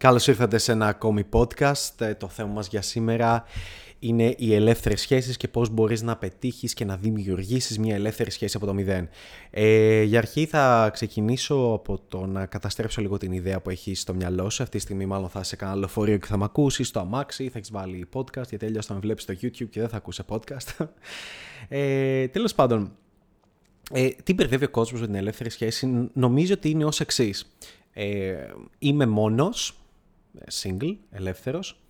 Καλώς ήρθατε σε ένα ακόμη podcast. Ε, το θέμα μας για σήμερα είναι οι ελεύθερες σχέσεις και πώς μπορείς να πετύχεις και να δημιουργήσεις μια ελεύθερη σχέση από το μηδέν. Ε, για αρχή θα ξεκινήσω από το να καταστρέψω λίγο την ιδέα που έχει στο μυαλό σου. Αυτή τη στιγμή μάλλον θα σε κανένα λεωφορείο και θα με ακούσεις στο αμάξι, θα έχεις βάλει podcast γιατί τέλειως θα με βλέπεις στο YouTube και δεν θα ακούσει podcast. Ε, τέλος πάντων, ε, τι μπερδεύει ο κόσμος με την ελεύθερη σχέση; Νομίζω ότι είναι ως εξής. Ε, είμαι μόνος, single, ελεύθερος.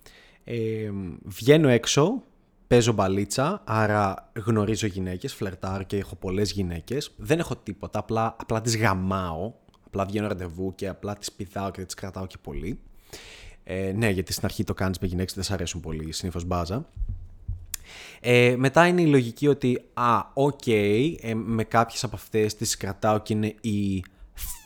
Ε, βγαίνω έξω, παίζω μπαλίτσα, άρα γνωρίζω γυναίκες, φλερτάρω και έχω πολλές γυναίκες. Δεν έχω τίποτα, απλά, απλά τις γαμάω, απλά βγαίνω ραντεβού και απλά τις πηδάω και τις κρατάω και πολύ. Ε, ναι, γιατί στην αρχή το κάνεις με γυναίκες, δεν σ' αρέσουν πολύ, συνήθως μπάζα. Ε, μετά είναι η λογική ότι, α, OK, okay, ε, με κάποιες από αυτές τις κρατάω και είναι οι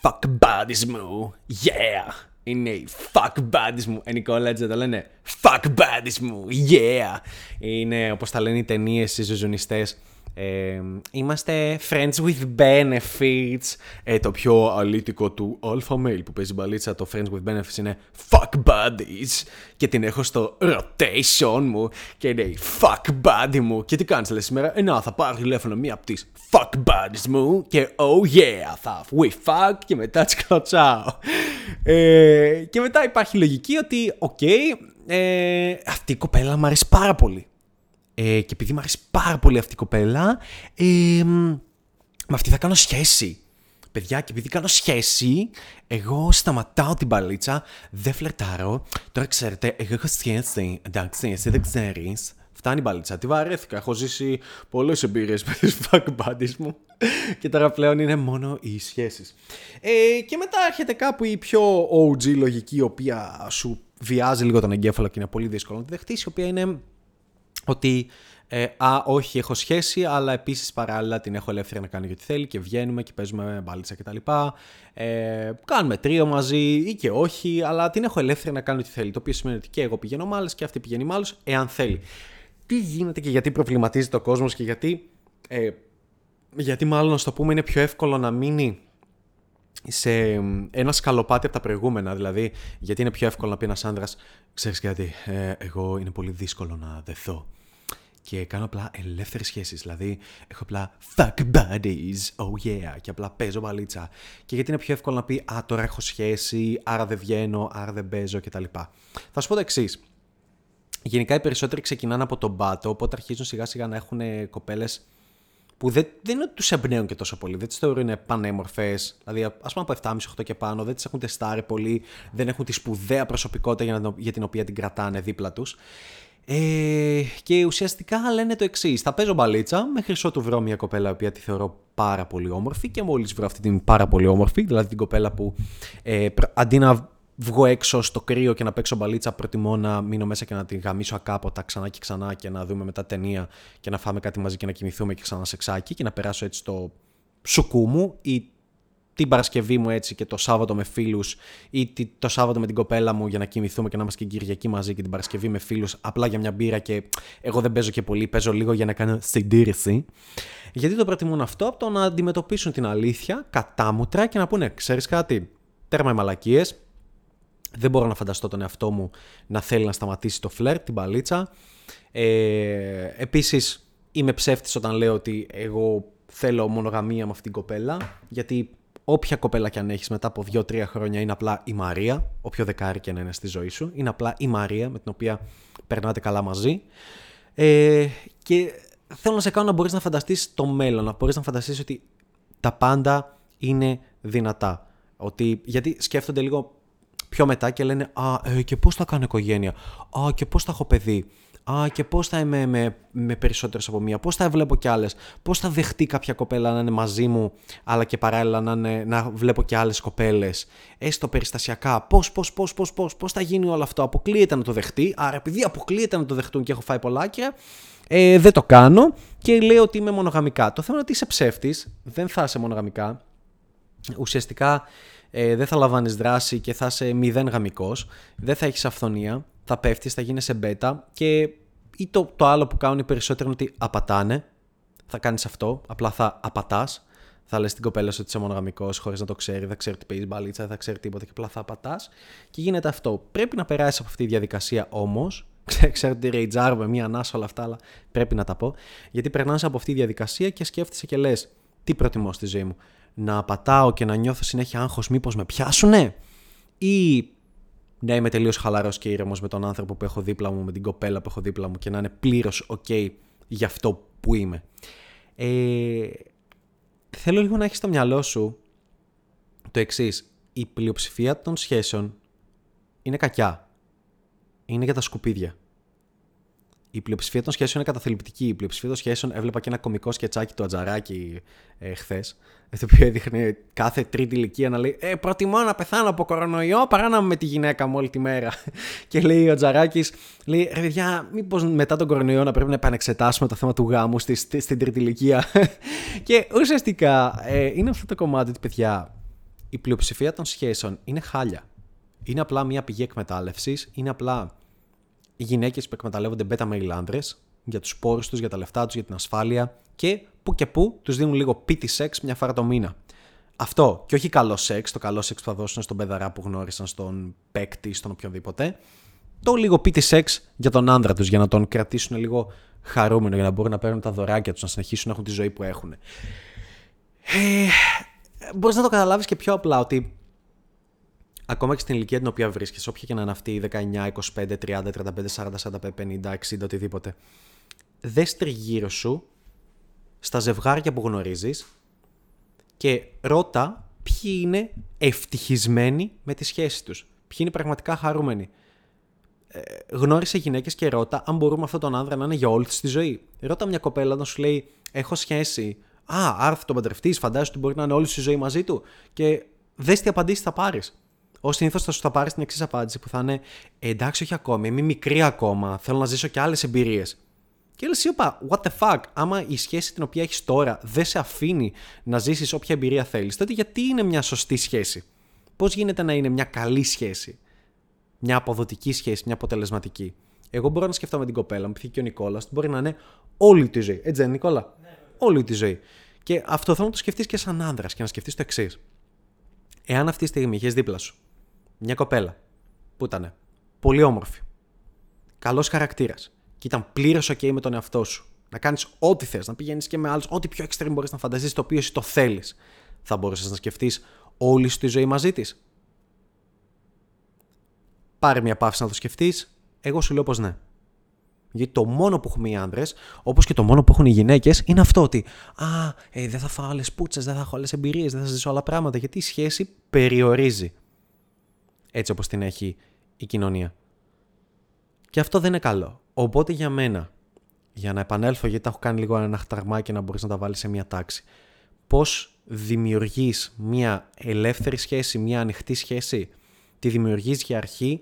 fuck buddies μου, yeah! Είναι οι fuck buddies μου. Ε, Νικόλα, έτσι τα λένε fuck buddies μου, yeah. Είναι όπως τα λένε οι ταινίες οι ζωζονιστές. Ε, είμαστε friends with benefits. Ε, το πιο αλήτικο του alpha male που παίζει μπαλίτσα, το friends with benefits είναι fuck buddies. Και την έχω στο rotation μου και λέει fuck buddy μου. Και τι κάνεις λέει σήμερα, ε, να θα πάρω τηλέφωνο μία από τις fuck buddies μου και oh yeah, θα we fuck και μετά τσικλωτσάω. Ε, και μετά υπάρχει λογική ότι, OK, okay, ε, αυτή η κοπέλα μου αρέσει πάρα πολύ. Ε, και επειδή μου αρέσει πάρα πολύ αυτή η κοπέλα, ε, με αυτή θα κάνω σχέση. Παιδιά, και επειδή κάνω σχέση, εγώ σταματάω την μπαλίτσα, δεν φλερτάρω. Τώρα ξέρετε, εγώ έχω σχέση. Εντάξει, εσύ δεν ξέρεις. Φτάνει η μπαλίτσα. Τη βαρέθηκα. Έχω ζήσει πολλές εμπειρίες με τις fuck buddies μου. και τώρα πλέον είναι μόνο οι σχέσεις. Ε, και μετά έρχεται κάπου η πιο OG λογική, η οποία σου βιάζει λίγο τον εγκέφαλο και είναι πολύ δύσκολο να τη δεχτείς, η οποία είναι ότι ε, α, όχι, έχω σχέση, αλλά επίσης παράλληλα την έχω ελεύθερη να κάνει ό,τι θέλει και βγαίνουμε και παίζουμε μπάλιτσα κτλ. Ε, κάνουμε τρίο μαζί ή και όχι, αλλά την έχω ελεύθερη να κάνει ό,τι θέλει. Το οποίο σημαίνει ότι και εγώ πηγαίνω με και αυτή πηγαίνει με εάν θέλει. Τι γίνεται και γιατί προβληματίζεται ο κόσμος και γιατί. Ε, γιατί μάλλον να το πούμε είναι πιο εύκολο να μείνει σε ένα σκαλοπάτι από τα προηγούμενα. Δηλαδή, γιατί είναι πιο εύκολο να πει ένας άντρας, ξέρεις κάτι, ε, εγώ είναι πολύ δύσκολο να δεθώ. Και κάνω απλά ελεύθερες σχέσεις. Δηλαδή, έχω απλά fuck buddies, oh yeah, και απλά παίζω μπαλίτσα. Και γιατί είναι πιο εύκολο να πει Α, τώρα έχω σχέση, άρα δεν βγαίνω, άρα δεν παίζω κτλ. Θα σου πω το εξής. Γενικά οι περισσότεροι ξεκινάνε από τον πάτο, οπότε αρχίζουν σιγά σιγά να έχουν κοπέλες που δεν, δεν είναι τους εμπνέουν και τόσο πολύ. Δεν τις θεωρούν πανέμορφες. Δηλαδή, α πούμε από 7,5-8 και πάνω, δεν τις έχουν τεστάρει πολύ, δεν έχουν τη σπουδαία προσωπικότητα για, να, για την οποία την κρατάνε δίπλα τους. Ε, και ουσιαστικά λένε το εξής. Θα παίζω μπαλίτσα μέχρι ότου βρω μια κοπέλα η οποία τη θεωρώ πάρα πολύ όμορφη και μόλις βρω αυτή την πάρα πολύ όμορφη, δηλαδή την κοπέλα που ε, αντί να βγω έξω στο κρύο και να παίξω μπαλίτσα, προτιμώ να μείνω μέσα και να την γαμίσω ακάποτα ξανά και ξανά και να δούμε μετά ταινία και να φάμε κάτι μαζί και να κοιμηθούμε και ξανά σεξάκι και να περάσω έτσι το σουκού μου ή την Παρασκευή μου έτσι και το Σάββατο με φίλους ή το Σάββατο με την κοπέλα μου για να κοιμηθούμε και να είμαστε και Κυριακή μαζί και την Παρασκευή με φίλους απλά για μια μπύρα και εγώ δεν παίζω και πολύ, παίζω λίγο για να κάνω συντήρηση. Γιατί το προτιμούν αυτό; Από το να αντιμετωπίσουν την αλήθεια κατάμουτρα και να πούνε, ξέρεις κάτι, τέρμα οι μαλακίες, δεν μπορώ να φανταστώ τον εαυτό μου να θέλει να σταματήσει το φλερ, την παλίτσα. Ε, επίσης, είμαι ψεύτης όταν λέω ότι εγώ θέλω μονογαμία με αυτήν την κοπέλα, γιατί όποια κοπέλα και αν έχεις μετά από 2-3 χρόνια είναι απλά η Μαρία, όποιο δεκάρι και να είναι στη ζωή σου, είναι απλά η Μαρία με την οποία περνάτε καλά μαζί. Ε, και θέλω να σε κάνω να μπορείς να φανταστείς το μέλλον, να μπορείς να φανταστείς ότι τα πάντα είναι δυνατά. Ότι, γιατί σκέφτονται λίγο πιο μετά και λένε Α, ε, και πώς θα κάνω οικογένεια; Α, και πώς θα έχω παιδί; Α, και πώς θα είμαι με, με περισσότερες από μία; Πώς θα βλέπω κι άλλες; Πώς θα δεχτεί κάποια κοπέλα να είναι μαζί μου, αλλά και παράλληλα να, είναι, να βλέπω κι άλλες κοπέλες; Έστω περιστασιακά. Πώς, πώς, πώς, πώς, πώς, πώς θα γίνει όλο αυτό; Αποκλείεται να το δεχτεί; Άρα, επειδή αποκλείεται να το δεχτούν και έχω φάει πολλά ε, δεν το κάνω και λέω ότι είμαι μονογαμικά. Το θέμα είναι ότι είσαι ψεύτης, δεν θα είσαι μονογαμικά. Ουσιαστικά ε, δεν θα λαμβάνεις δράση και θα είσαι μηδέν γαμικός, δεν θα έχεις αυθονία, θα πέφτεις, θα γίνει σε μπέτα και ή το, το άλλο που κάνουν οι περισσότεροι είναι ότι απατάνε. Θα κάνεις αυτό, απλά θα απατάς. Θα λες την κοπέλα σου ότι είσαι μονογαμικό χωρίς να το ξέρει, δεν ξέρει τι παίζεις μπαλίτσα, δεν θα ξέρει τίποτα και απλά θα πατά. Και γίνεται αυτό. Πρέπει να περάσει από αυτή τη διαδικασία όμως. Ξέρω ότι ρεϊτζάρουμε μία ανάσα όλα αυτά, αλλά πρέπει να τα πω. Γιατί περνάς από αυτή τη διαδικασία και σκέφτεσαι και λες, τι προτιμώ στη ζωή μου; Να πατάω και να νιώθω συνέχεια άγχος, μήπως με πιάσουνε, ή να είμαι τελείως χαλαρός και ήρεμος με τον άνθρωπο που έχω δίπλα μου, με την κοπέλα που έχω δίπλα μου και να είναι πλήρως OK για αυτό που είμαι. Ε, θέλω λίγο να έχεις στο μυαλό σου το εξής. Η πλειοψηφία των σχέσεων είναι κακιά. Είναι για τα σκουπίδια. Η πλειοψηφία των σχέσεων είναι καταθλιπτική. Η πλειοψηφία των σχέσεων έβλεπα και ένα κωμικό σκετσάκι του Ατζαράκη ε, χθες. Το οποίο έδειχνε κάθε τρίτη ηλικία να λέει Ε, προτιμώ να πεθάνω από κορονοϊό παρά να είμαι με τη γυναίκα μου όλη τη μέρα. και λέει ο Ατζαράκης, λέει Ρε παιδιά, μήπως μετά τον κορονοϊό να πρέπει να επανεξετάσουμε το θέμα του γάμου στη, στη, στην τρίτη ηλικία. και ουσιαστικά ε, είναι αυτό το κομμάτι ότι παιδιά, η πλειοψηφία των σχέσεων είναι χάλια. Είναι απλά μια πηγή εκμετάλλευσης, είναι απλά οι γυναίκες που εκμεταλλεύονται beta male άντρε για τους πόρου τους, για τα λεφτά τους, για την ασφάλεια και που και που τους δίνουν λίγο πίτι σεξ μια φορά το μήνα. Αυτό και όχι καλό σεξ, το καλό σεξ που θα δώσουν στον παιδαρά που γνώρισαν, στον παίκτη, στον οποιονδήποτε. Το λίγο πίτι σεξ για τον άντρα τους, για να τον κρατήσουν λίγο χαρούμενο, για να μπορούν να παίρνουν τα δωράκια τους, να συνεχίσουν να έχουν τη ζωή που έχουν. Ε, Μπορείς να το καταλάβεις και πιο απλά ότι ακόμα και στην ηλικία την οποία βρίσκεσαι, όποια και να είναι αυτή, 19, 25, 30, 35, 40, 45, 50, 60, οτιδήποτε, δες τριγύρω σου στα ζευγάρια που γνωρίζεις και ρώτα ποιοι είναι ευτυχισμένοι με τη σχέση τους. Ποιοι είναι πραγματικά χαρούμενοι. Ε, γνώρισε γυναίκες και ρώτα αν μπορούμε αυτόν τον άνδρα να είναι για όλη τη ζωή. Ρώτα μια κοπέλα να σου λέει Έχω σχέση. Α, άρα θα τον παντρευτεί, φαντάζεσαι ότι μπορεί να είναι όλη τη ζωή μαζί του. Και δες τι απαντήσεις θα πάρεις. Ω συνήθως θα σου θα πάρεις την εξής απάντηση που θα είναι «Ε, Εντάξει, όχι ακόμη, είμαι μικρή ακόμα. Θέλω να ζήσω και άλλες εμπειρίες. Και λες, είπα, what the fuck, άμα η σχέση την οποία έχεις τώρα δεν σε αφήνει να ζήσεις όποια εμπειρία θέλεις, τότε γιατί είναι μια σωστή σχέση; Πώς γίνεται να είναι μια καλή σχέση, μια αποδοτική σχέση, μια αποτελεσματική; Εγώ μπορώ να σκεφτώ με την κοπέλα μου, π.χ. και ο Νικόλας, μπορεί να είναι όλη τη ζωή. Έτσι δεν Νικόλα; Ναι. Όλη τη ζωή. Και αυτό θέλω να το σκεφτείς και σαν άνδρας και να σκεφτείς το εξής. Εάν αυτή τη στιγμή είχες δίπλα σου μια κοπέλα που ήταν πολύ όμορφη, καλός χαρακτήρας και ήταν πλήρως OK με τον εαυτό σου, να κάνεις ό,τι θες, να πηγαίνεις και με άλλους, ό,τι πιο extreme μπορείς να φανταστείς, το οποίο εσύ το θέλεις, θα μπορούσες να σκεφτείς όλη σου τη ζωή μαζί της. Πάρε μια παύση να το σκεφτείς. Εγώ σου λέω πως ναι. Γιατί το μόνο που έχουμε οι άντρε, όπως και το μόνο που έχουν οι γυναίκες, είναι αυτό ότι Α, ε, δεν θα φάω άλλες πούτσες, δεν θα έχω άλλες εμπειρίες, δεν θα ζήσω άλλα πράγματα. Γιατί η σχέση περιορίζει έτσι όπως την έχει η κοινωνία. Και αυτό δεν είναι καλό. Οπότε για μένα, για να επανέλθω γιατί τα έχω κάνει λίγο ένα χταρμάκι να μπορείς να τα βάλεις σε μια τάξη, πώς δημιουργείς μια ελεύθερη σχέση, μια ανοιχτή σχέση, τη δημιουργείς για αρχή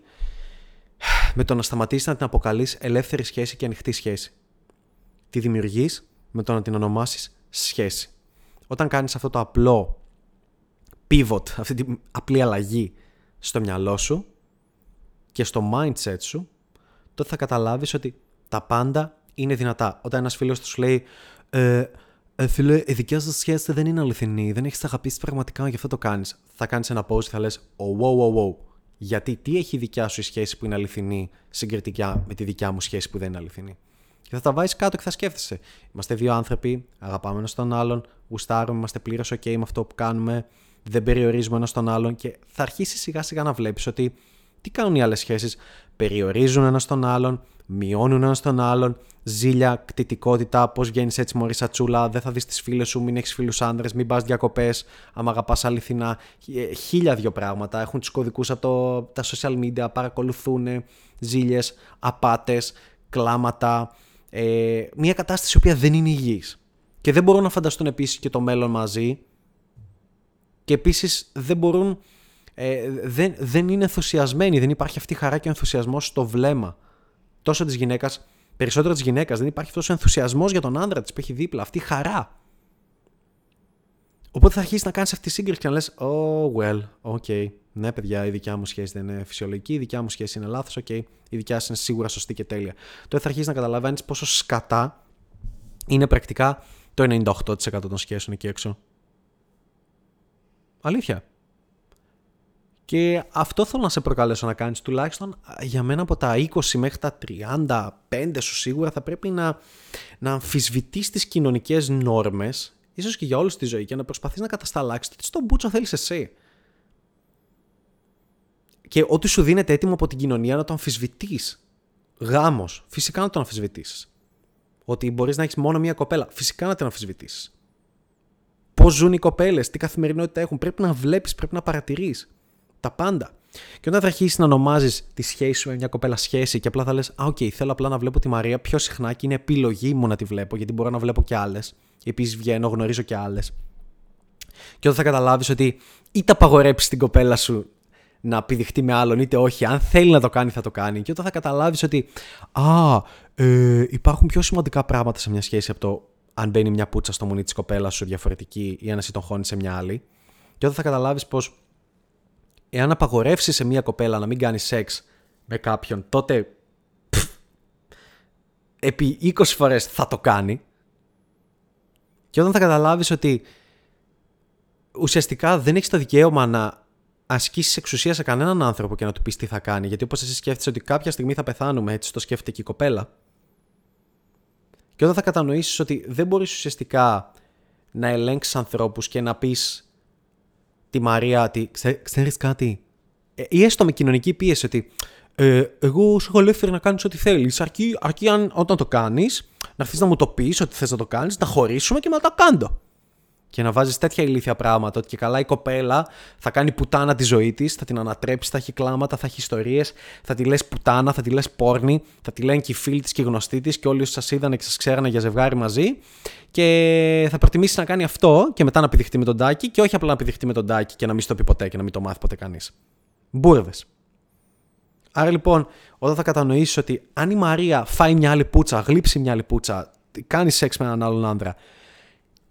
με το να σταματήσεις να την αποκαλείς ελεύθερη σχέση και ανοιχτή σχέση. Τη δημιουργείς με το να την ονομάσεις σχέση. Όταν κάνεις αυτό το απλό pivot, αυτή την απλή αλλαγή στο μυαλό σου και στο mindset σου, τότε θα καταλάβεις ότι τα πάντα είναι δυνατά. Όταν ένας φίλος τους σου λέει ε, ε, φίλε, η δικιά σου σχέση δεν είναι αληθινή, δεν έχεις αγαπήσει πραγματικά, γι' αυτό το κάνεις. Θα κάνεις ένα pause και θα λες: Oh, wow, wow, wow. Γιατί, τι έχει η δικιά σου η σχέση που είναι αληθινή συγκριτικά με τη δικιά μου σχέση που δεν είναι αληθινή; Και θα τα βάζεις κάτω και θα σκέφτεσαι. Είμαστε δύο άνθρωποι, αγαπάμε ένας τον άλλον, γουστάρουμε, είμαστε πλήρως OK με αυτό που κάνουμε δεν περιορίζουμε ένα τον άλλον και θα αρχίσει σιγά σιγά να βλέπεις ότι τι κάνουν οι άλλες σχέσεις. Περιορίζουν ένα τον άλλον, μειώνουν ένα τον άλλον, ζήλια, κτητικότητα, πώς βγαίνει έτσι μωρή σατσούλα, δεν θα δεις τις φίλες σου, μην έχεις φίλους άντρες, μην πας διακοπές, άμα αγαπάς αληθινά. Ε, χίλια δύο πράγματα. Έχουν τους κωδικούς από το, τα social media, παρακολουθούν ζήλιες, απάτες, κλάματα. Ε, μια κατάσταση η οποία δεν είναι υγιής. Και δεν μπορούν να φανταστούν επίσης και το μέλλον μαζί και επίσης δεν μπορούν. Ε, δεν, δεν είναι ενθουσιασμένοι, δεν υπάρχει αυτή η χαρά και ο ενθουσιασμός στο βλέμμα. Τόσο της γυναίκας, περισσότερο της γυναίκας, δεν υπάρχει αυτός ο ενθουσιασμός για τον άντρα της που έχει δίπλα, αυτή η χαρά. Οπότε θα αρχίσεις να κάνεις αυτή τη σύγκριση και να λες: Oh, well, ok. Ναι, παιδιά, η δικιά μου σχέση δεν είναι φυσιολογική, η δικιά μου σχέση είναι λάθος, ok. Η δικιά σου είναι σίγουρα σωστή και τέλεια. Τότε θα αρχίσεις να καταλαβαίνεις πόσο σκατά είναι πρακτικά το 98% των σχέσεων εκεί έξω. Αλήθεια. Και αυτό θέλω να σε προκαλέσω να κάνεις τουλάχιστον για μένα από τα 20 μέχρι τα 35 σου σίγουρα θα πρέπει να, να αμφισβητείς τις κοινωνικές νόρμες ίσως και για όλη τη ζωή και να προσπαθείς να κατασταλάξεις τι στον μπούτσο θέλεις εσύ. Και ό,τι σου δίνεται έτοιμο από την κοινωνία να το αμφισβητείς. Γάμος, φυσικά να το αμφισβητήσεις. Ότι μπορείς να έχεις μόνο μία κοπέλα, φυσικά να την αμφισβητήσεις. Πώς ζουν οι κοπέλες, τι καθημερινότητα έχουν. Πρέπει να βλέπεις, πρέπει να παρατηρείς. Τα πάντα. Και όταν θα αρχίσεις να ονομάζεις τη σχέση σου με μια κοπέλα σχέση και απλά θα λες: Α, OK, okay, θέλω απλά να βλέπω τη Μαρία πιο συχνά και είναι επιλογή μου να τη βλέπω, γιατί μπορώ να βλέπω και άλλες. Επίσης βγαίνω, γνωρίζω και άλλες. Και όταν θα καταλάβεις ότι είτε απαγορέψεις την κοπέλα σου να πηδηχτεί με άλλον, είτε όχι, αν θέλει να το κάνει, θα το κάνει. Και όταν θα καταλάβεις ότι, Α, ε, υπάρχουν πιο σημαντικά πράγματα σε μια σχέση από το αν μπαίνει μια πούτσα στο μουνί της κοπέλας σου διαφορετική ή αν εσύ τον χώνει σε μια άλλη. Και όταν θα καταλάβεις πως εάν απαγορεύσεις σε μια κοπέλα να μην κάνει σεξ με κάποιον, τότε πφ, επί 20 φορές θα το κάνει. Και όταν θα καταλάβεις ότι ουσιαστικά δεν έχεις το δικαίωμα να ασκήσεις εξουσία σε κανέναν άνθρωπο και να του πεις τι θα κάνει. Γιατί όπως εσύ σκέφτεσαι ότι κάποια στιγμή θα πεθάνουμε, έτσι το σκέφτεται και η κοπέλα. Και όταν θα κατανοήσεις ότι δεν μπορείς ουσιαστικά να ελέγξεις ανθρώπους και να πεις τη Μαρία ότι ξέρεις κάτι. Ε, ή έστω με κοινωνική πίεση ότι ε, εγώ σου έχω ελεύθερη να κάνεις ό,τι θέλεις. Αρκεί, αρκεί αν, όταν το κάνεις, να έρθεις να μου το πεις ότι θες να το κάνεις, να χωρίσουμε και να το κάνω και να βάζεις τέτοια ηλίθια πράγματα ότι και καλά η κοπέλα θα κάνει πουτάνα τη ζωή της, θα την ανατρέψει, θα έχει κλάματα, θα έχει ιστορίες, θα τη λες πουτάνα, θα τη λες πόρνη, θα τη λένε και οι φίλοι της και οι γνωστοί της και όλοι όσοι σας είδαν και σας ξέρανε για ζευγάρι μαζί. Και θα προτιμήσεις να κάνει αυτό και μετά να πηδηχτεί με τον τάκι και όχι απλά να πηδηχτεί με τον τάκι και να μην στο πει ποτέ και να μην το μάθει ποτέ κανείς. Μπούρδες. Άρα λοιπόν, όταν θα κατανοήσεις ότι αν η Μαρία φάει μια άλλη πούτσα, γλύψει μια άλλη πούτσα, κάνει σεξ με έναν άλλον άνδρα,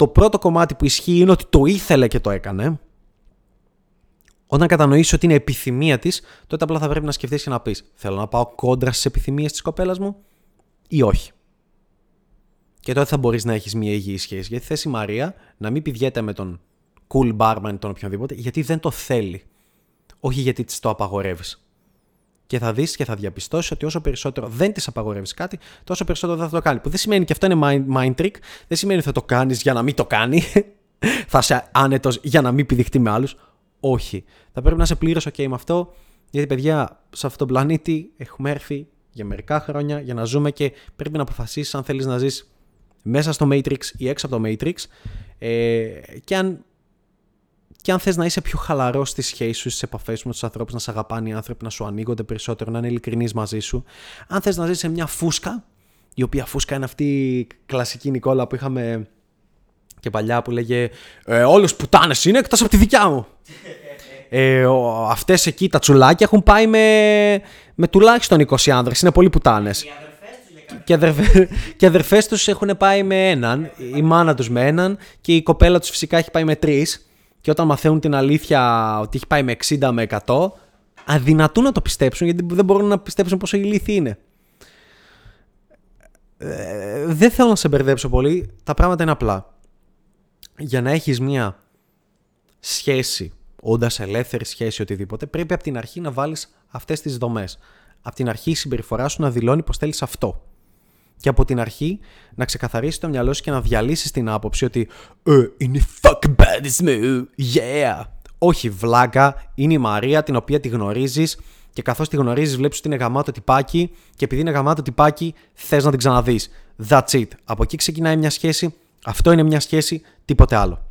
το πρώτο κομμάτι που ισχύει είναι ότι το ήθελε και το έκανε. Όταν κατανοήσει ότι είναι επιθυμία της, τότε απλά θα πρέπει να σκεφτείς και να πεις: Θέλω να πάω κόντρα στις επιθυμίες της κοπέλας μου ή όχι. Και τότε θα μπορείς να έχεις μια υγιή σχέση. Γιατί θε η Μαρία να μην πηγαίνει με τον cool barman ή τον οποιονδήποτε, γιατί δεν το θέλει. Όχι γιατί της το απαγορεύεις και θα δεις και θα διαπιστώσεις ότι όσο περισσότερο δεν της απαγορεύεις κάτι, τόσο περισσότερο δεν θα το κάνει. Που δεν σημαίνει και αυτό είναι mind, trick, δεν σημαίνει ότι θα το κάνεις για να μην το κάνει. θα είσαι άνετος για να μην πηδηχτεί με άλλους. Όχι. Θα πρέπει να είσαι πλήρως OK με αυτό, γιατί παιδιά, σε αυτόν τον πλανήτη έχουμε έρθει για μερικά χρόνια για να ζούμε και πρέπει να αποφασίσεις αν θέλεις να ζεις μέσα στο Matrix ή έξω από το Matrix. Ε, και αν και αν θες να είσαι πιο χαλαρός στη σχέση σου, στις επαφές σου με τους ανθρώπους, να σε αγαπάνε οι άνθρωποι, να σου ανοίγονται περισσότερο, να είναι ειλικρινείς μαζί σου. Αν θες να ζεις σε μια φούσκα, η οποία φούσκα είναι αυτή η κλασική Νικόλα που είχαμε και παλιά που λέγε ε, Όλε πουτάνες είναι εκτός από τη δικιά μου. Ε, Αυτές εκεί τα τσουλάκια έχουν πάει με, με τουλάχιστον 20 άνδρες. Είναι πολύ πουτάνες. Και, αδερφέ, και αδερφές τους έχουν πάει με έναν, η μάνα τους με έναν και η κοπέλα τους φυσικά έχει πάει με τρεις και όταν μαθαίνουν την αλήθεια ότι έχει πάει με 60 με 100, αδυνατούν να το πιστέψουν γιατί δεν μπορούν να πιστέψουν πόσο ηλίθιοι είναι. Ε, δεν θέλω να σε μπερδέψω πολύ. Τα πράγματα είναι απλά. Για να έχεις μια σχέση, όντας ελεύθερη σχέση οτιδήποτε, πρέπει από την αρχή να βάλεις αυτές τις δομές. Από την αρχή η συμπεριφορά σου να δηλώνει πως θέλεις αυτό και από την αρχή να ξεκαθαρίσει το μυαλό σου και να διαλύσεις την άποψη ότι ε, είναι fuck bad me, yeah. Όχι, βλάκα, είναι η Μαρία την οποία τη γνωρίζεις και καθώς τη γνωρίζεις, βλέπεις ότι είναι γαμάτο τυπάκι και επειδή είναι γαμάτο τυπάκι, θες να την ξαναδείς. That's it. Από εκεί ξεκινάει μια σχέση. Αυτό είναι μια σχέση, τίποτε άλλο.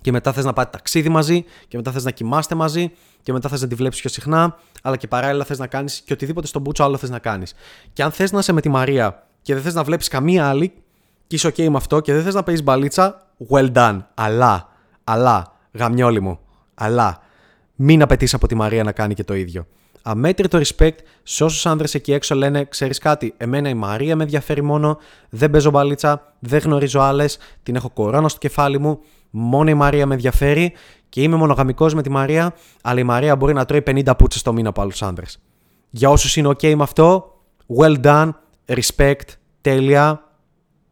Και μετά θες να πάτε ταξίδι μαζί, και μετά θες να κοιμάστε μαζί, και μετά θες να τη βλέπεις πιο συχνά, αλλά και παράλληλα θες να κάνεις και οτιδήποτε στον μπούτσο άλλο θες να κάνεις. Και αν θες να είσαι με τη Μαρία και δεν θες να βλέπεις καμία άλλη και είσαι OK με αυτό και δεν θες να παίζεις μπαλίτσα, well done. Αλλά, αλλά, γαμιόλι μου, αλλά, μην απαιτείς από τη Μαρία να κάνει και το ίδιο. Αμέτρητο respect σε όσους άνδρες εκεί έξω λένε: Ξέρεις κάτι, εμένα η Μαρία με ενδιαφέρει μόνο, δεν παίζω μπαλίτσα, δεν γνωρίζω άλλες, την έχω κορώνα στο κεφάλι μου, μόνο η Μαρία με ενδιαφέρει και είμαι μονογαμικός με τη Μαρία, αλλά η Μαρία μπορεί να τρώει 50 πούτσες το μήνα από άλλους άνδρες. Για όσους είναι OK με αυτό, well done, respect, τέλεια,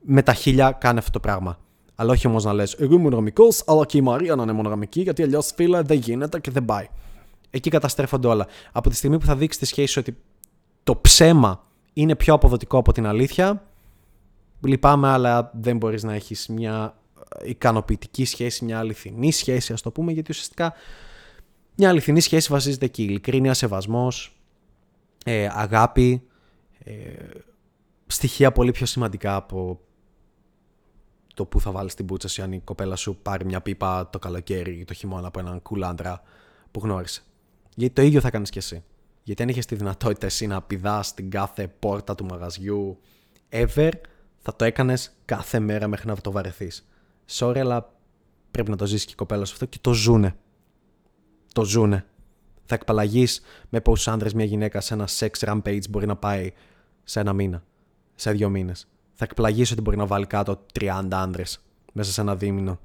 με τα χίλια κάνε αυτό το πράγμα. Αλλά όχι όμως να λες: Εγώ είμαι μονογαμικό, αλλά και η Μαρία να είναι μονογαμική, γιατί αλλιώς φίλε δεν γίνεται και δεν πάει. Εκεί καταστρέφονται όλα. Από τη στιγμή που θα δείξεις τη σχέση ότι το ψέμα είναι πιο αποδοτικό από την αλήθεια, λυπάμαι, αλλά δεν μπορείς να έχεις μια ικανοποιητική σχέση, μια αληθινή σχέση, ας το πούμε, γιατί ουσιαστικά μια αληθινή σχέση βασίζεται εκεί. Ειλικρίνεια, σεβασμός, ε, αγάπη, ε, στοιχεία πολύ πιο σημαντικά από το που θα βάλεις την πούτσα σου αν η κοπέλα σου πάρει μια πίπα το καλοκαίρι ή το χειμώνα από έναν κουλάντρα που γνώρισε. Γιατί το ίδιο θα κάνεις κι εσύ. Γιατί αν είχες τη δυνατότητα εσύ να πηδάς στην κάθε πόρτα του μαγαζιού ever, θα το έκανες κάθε μέρα μέχρι να το βαρεθείς. Sorry, αλλά πρέπει να το ζήσει και η κοπέλα σου αυτό και το ζούνε. Το ζούνε. Θα εκπαλλαγεί με πόσους άντρες μια γυναίκα σε ένα sex rampage μπορεί να πάει σε ένα μήνα, σε δύο μήνες. Θα εκπλαγείς ότι μπορεί να βάλει κάτω 30 άντρες μέσα σε ένα δίμηνο.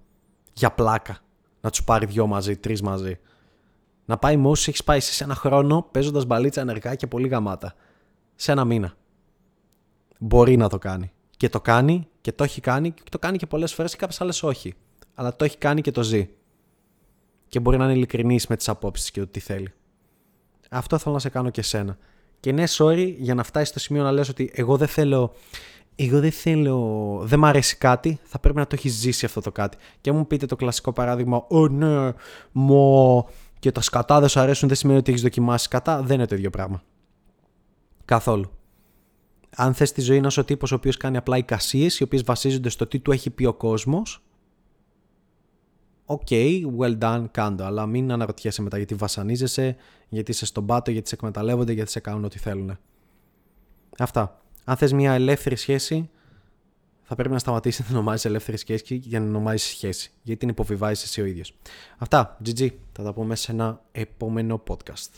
Για πλάκα. Να τους πάρει δυο μαζί, τρεις μαζί. Να πάει με όσου έχεις πάει σε ένα χρόνο παίζοντας μπαλίτσα ενεργά και πολύ γαμάτα. Σε ένα μήνα. Μπορεί να το κάνει. Και το κάνει και το έχει κάνει και το κάνει και πολλές φορές και κάποιες άλλες όχι. Αλλά το έχει κάνει και το ζει. Και μπορεί να είναι ειλικρινής με τις απόψεις και το τι θέλει. Αυτό θέλω να σε κάνω και εσένα. Και ναι, sorry, για να φτάσει στο σημείο να λες ότι εγώ δεν θέλω. Εγώ δεν θέλω. Δεν μ' αρέσει κάτι, θα πρέπει να το έχεις ζήσει αυτό το κάτι. Και μου πείτε το κλασικό παράδειγμα, Ω ναι, μο. Και τα σκατά δεν σου αρέσουν, δεν σημαίνει ότι έχεις δοκιμάσει σκατά. Δεν είναι το ίδιο πράγμα. Καθόλου. Αν θες τη ζωή να είσαι ο τύπος ο οποίος κάνει απλά εικασίες, οι οποίες βασίζονται στο τι του έχει πει ο κόσμος, OK, okay, well done, κάντο. Αλλά μην αναρωτιέσαι μετά γιατί βασανίζεσαι, γιατί είσαι στον πάτο, γιατί σε εκμεταλλεύονται, γιατί σε κάνουν ό,τι θέλουν. Αυτά. Αν θες μια ελεύθερη σχέση, θα πρέπει να σταματήσεις να ονομάζεις ελεύθερη σχέση για να ονομάζεις σχέση. Γιατί την υποβιβάζεις εσύ ο ίδιος. Αυτά. GG. Θα τα πούμε σε ένα επόμενο podcast.